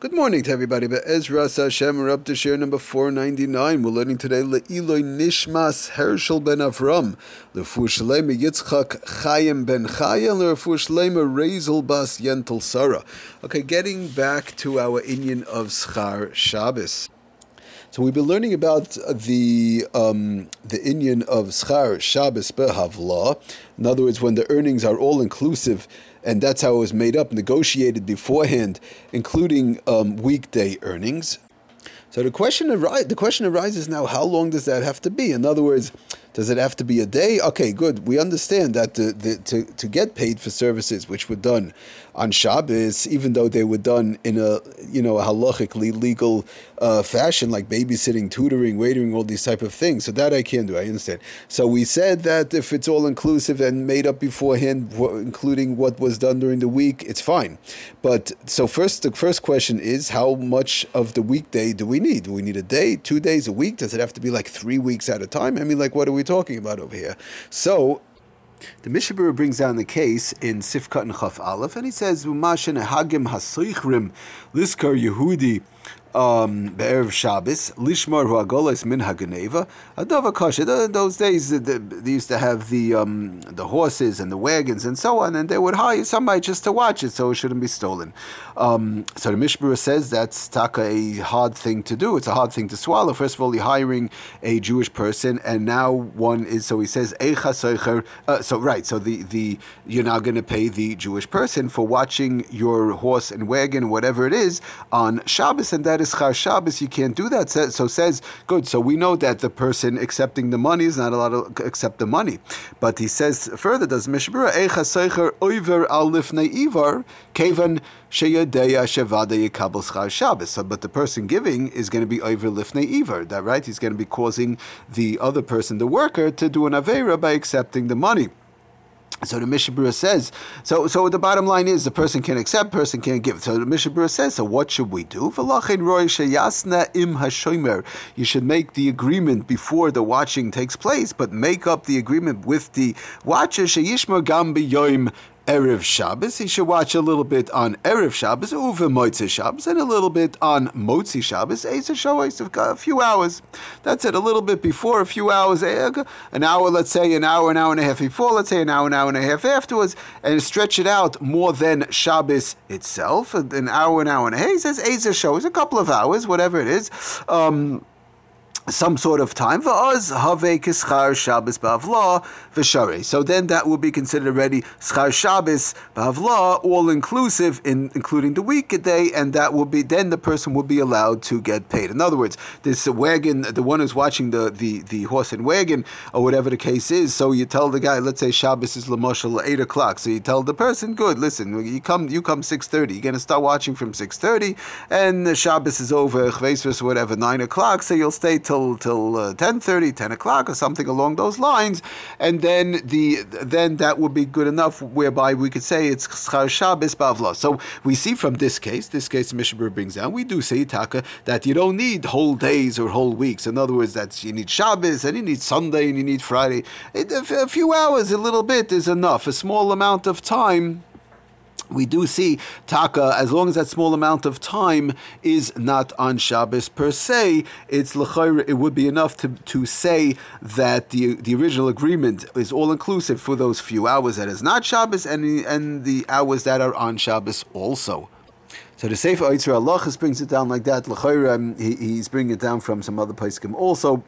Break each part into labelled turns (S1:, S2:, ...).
S1: Good morning to everybody. Ezra Hashem, we're up to share number 499. We're learning today Le'iloi Nishmas Hershel ben Avram, Lefu Shalema Yitzchak Chaim ben Chaya, Lefu Shalema Rezel Bas Yentel Sarah. Okay, getting back to our inyan of Schar Shabbos. So we've been learning about the um, the inyan of Schar Shabbos Behavla. In other words, when the earnings are all inclusive and that's how it was made up, negotiated beforehand, including um, weekday earnings. So the question arises. The question arises now: How long does that have to be? In other words, does it have to be a day? Okay, good. We understand that the, the, to, to get paid for services which were done on Shabbos, even though they were done in a you know a halachically legal uh, fashion, like babysitting, tutoring, waitering, all these type of things. So that I can do. I understand. So we said that if it's all inclusive and made up beforehand, including what was done during the week, it's fine. But so first, the first question is how much of the weekday do we need? Do we need a day, two days, a week? Does it have to be like three weeks at a time? I mean, like what are we talking about over here. So the Mishnah Berurah brings down the case in Sifkat and Chaf Aleph, and he says, "Umashin hagim hasoichrim liskar Yehudi." Um, Be'erev Shabbos, Lishmar Huagoles Min Haganeva, Adava Kasha. Those days, they used to have the um, the horses and the wagons and so on, and they would hire somebody just to watch it so it shouldn't be stolen. Um, so the Mishmur says that's taka a hard thing to do. It's a hard thing to swallow. First of all, you're hiring a Jewish person, and now one is so he says uh, So right, so the the you're now going to pay the Jewish person for watching your horse and wagon, whatever it is, on Shabbos, and that is Char Shabbos. You can't do that. So, says good. So we know that the person accepting the money is not allowed to accept the money, but he says further. Does Mishmura Eicha Seicher Oiver Al Lifnei Ivar Kevan Sheyadeya Shevada Yekabel Schar Shabbos. But the person giving is going to be over Lifnei Ivar. That right? He's going to be causing the other person, the worker, to do an avera by accepting the money. So the Mishnah Berurah says, so so the bottom line is the person can accept, person can't give. So the Mishnah Berurah says, so what should we do? You should make the agreement before the watching takes place, but make up the agreement with the watcher. Erev Shabbos. He should watch a little bit on Erev Shabbos, Uve Moitze Shabbos, and a little bit on Motzi Shabbos. Eisa Shois, a few hours. That's it, a little bit before, a few hours, eh, an hour, let's say an hour, an hour and a half before, let's say an hour, an hour and a half afterwards, and stretch it out more than Shabbos itself, an hour, an hour and a half. He says Eisa Shois, a couple of hours, whatever it is. Um, some sort of time for us have kischar Shabbos ba'avla v'sharei. So then that will be considered already schar Shabbos ba'avla, all inclusive, in, including the weekday, and that will be then the person will be allowed to get paid. In other words, this wagon, the one who's watching the, the, the horse and wagon or whatever the case is. So you tell the guy, let's say Shabbos is lamoshal eight o'clock. So you tell the person, good, listen, you come you come six thirty. You're gonna start watching from six thirty, and the Shabbos is over, whatever nine o'clock. So you'll stay till till till uh, 10:30, 10 o'clock, or something along those lines, and then the then that would be good enough, whereby we could say it's Shabbos Bavla. So we see from this case, this case Mishabur brings down, we do say Taka that you don't need whole days or whole weeks. In other words, that you need Shabbos and you need Sunday and you need Friday. It, a few hours, a little bit is enough. A small amount of time we do see taka as long as that small amount of time is not on Shabbos per se. It's it would be enough to, to say that the the original agreement is all inclusive for those few hours that is not Shabbos and and the hours that are on Shabbos also. So the Sefer Yitzra Allah brings it down like that. Um, he, he's bringing it down from some other poskim also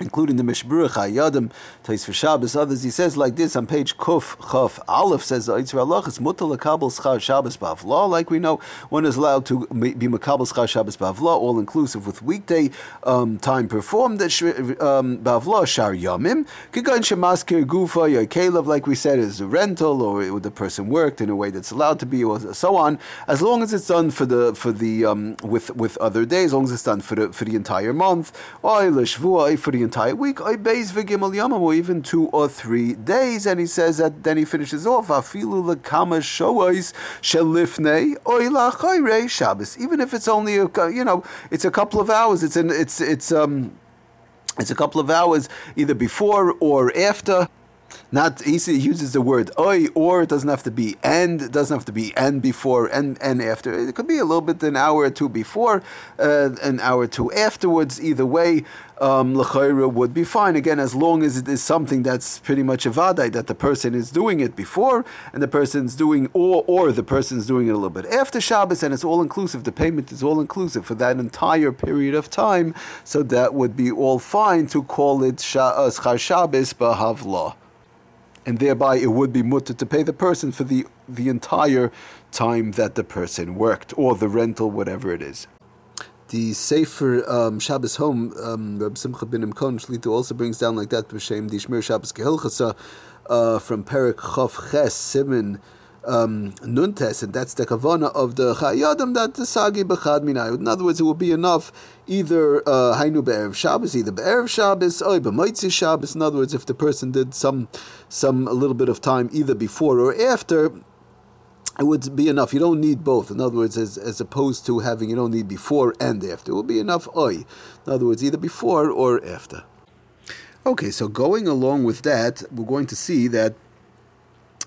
S1: including the Mishburach Hayadim, Tais for Shabbos, others. He says like this on page Kuf Chaf Aleph says Yitzra Allah is mutal kabel schar Shabbos bavla. Like we know, one is allowed to be makabel schar Shabbos bavla, all inclusive with weekday um, time performed. Um, bavla shar yamim kigan shemaskir gufa yakelev. Like we said, is a rental or the person worked in a way that's allowed to be, or so on. As long as it's done for the for the um, with with other days, as long as it's done for the for the entire month, or for the entire week, i base or even two or three days. And he says that then he finishes off, Afilu lekama oilachayre Shabbos. Even if it's only a, you know, it's a couple of hours. It's an, it's it's um. It's a couple of hours either before or after not he uses the word oi or it doesn't have to be and it doesn't have to be and before and and after. It could be a little bit an hour or two before uh, an hour or two afterwards either way um, would be fine. Again as long as it is something that's pretty much a vadai that the person is doing it before and the person's doing or or the person's doing it a little bit after Shabbos and it's all inclusive the payment is all inclusive for that entire period of time so that would be all fine to call it uh, Schar Shabbos Bahavla and thereby it would be mutter to pay the person for the, the entire time that the person worked, or the rental, whatever it is. The Sefer um, Shabbos Home, um, Reb Simcha Bunim Cohen Shlita also brings down like that, B'Shem Dishmir Shabbos Kehilchasa, uh, from Perik Chav Ches Simon um, nuntes, and that's the kavana of the chayadim that the sagi bechad minayud. In other words, it will be enough either uh, hainu uh, be'erev Shabbos, either be'erev Shabbos, or b'moitzi Shabbos. In other words, if the person did some some a little bit of time either before or after, it would be enough. You don't need both. In other words, as, as opposed to having you don't need before and after. It will be enough oi. In other words, either before or after. Okay, so going along with that, we're going to see that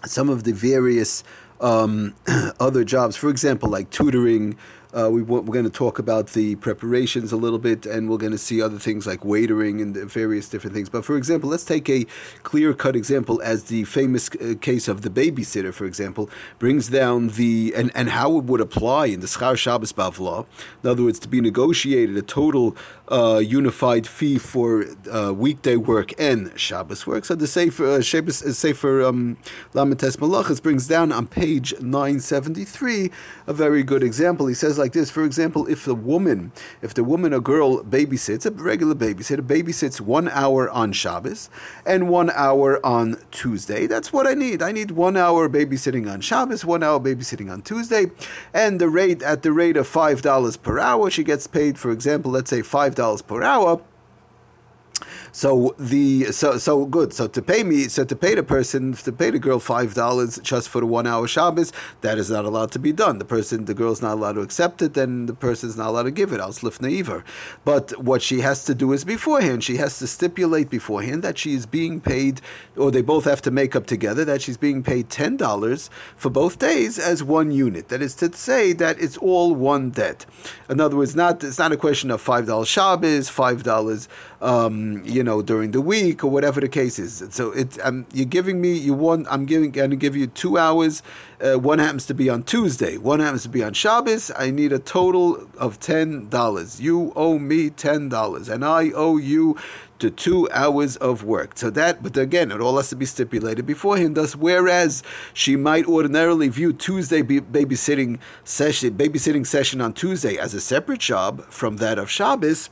S1: some of the various um, other jobs, for example, like tutoring, uh, we, are going to talk about the preparations a little bit, and we're going to see other things like waitering and various different things. But for example, let's take a clear cut example as the famous uh, case of the babysitter, for example, brings down the, and, and how it would apply in the Schar Shabbos Bavla. In other words, to be negotiated a total uh, unified fee for uh, weekday work and Shabbos work. So the Sefer, uh, Shabbos, uh, Sefer um, Lamites Malachas brings down on page 973 a very good example. He says, like this. For example, if the woman, if the woman, a girl babysits, a regular babysitter, babysits one hour on Shabbos and one hour on Tuesday, that's what I need. I need one hour babysitting on Shabbos, one hour babysitting on Tuesday, and the rate at the rate of five dollars per hour, she gets paid. For example, let's say five dollars per hour so the so so good. So to pay me, so to pay the person, to pay the girl five dollars just for the one hour Shabbos, that is not allowed to be done. The person, the girl's not allowed to accept it, then the person's not allowed to give it. I'll slip naiver. But what she has to do is beforehand, she has to stipulate beforehand that she is being paid, or they both have to make up together that she's being paid ten dollars for both days as one unit. That is to say that it's all one debt. In other words, not it's not a question of five dollars Shabbos, five dollars um, you know, during the week or whatever the case is. So it, um, you're giving me, you want, I'm giving, going to give you two hours. Uh, one happens to be on Tuesday. One happens to be on Shabbos. I need a total of ten dollars. You owe me ten dollars, and I owe you to two hours of work. So that, but again, it all has to be stipulated beforehand. Thus, whereas she might ordinarily view Tuesday babysitting session, babysitting session on Tuesday as a separate job from that of Shabbos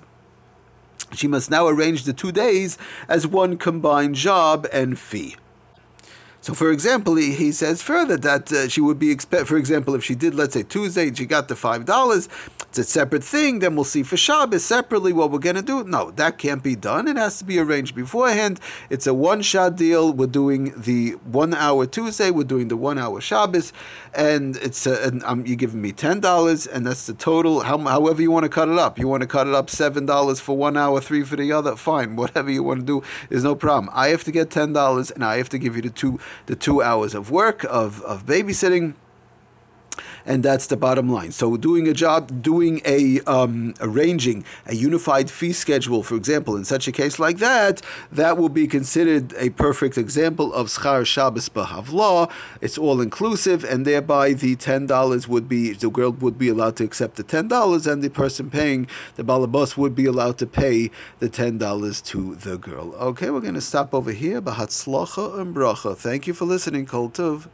S1: she must now arrange the two days as one combined job and fee. So, for example, he, he says further that uh, she would be expect. For example, if she did, let's say Tuesday, she got the five dollars. It's a separate thing. Then we'll see for Shabbos separately what we're going to do. No, that can't be done. It has to be arranged beforehand. It's a one-shot deal. We're doing the one-hour Tuesday. We're doing the one-hour Shabbos, and it's a, and um, you're giving me ten dollars, and that's the total. How, however you want to cut it up. You want to cut it up seven dollars for one hour, three for the other. Fine, whatever you want to do is no problem. I have to get ten dollars, and I have to give you the two the two hours of work, of, of babysitting and that's the bottom line. So, doing a job, doing a um, arranging a unified fee schedule, for example, in such a case like that, that will be considered a perfect example of schar Shabbos b'havla. It's all inclusive, and thereby the ten dollars would be the girl would be allowed to accept the ten dollars, and the person paying the balabas would be allowed to pay the ten dollars to the girl. Okay, we're going to stop over here. Bahatzlacha and bracha. Thank you for listening, Kol Tov.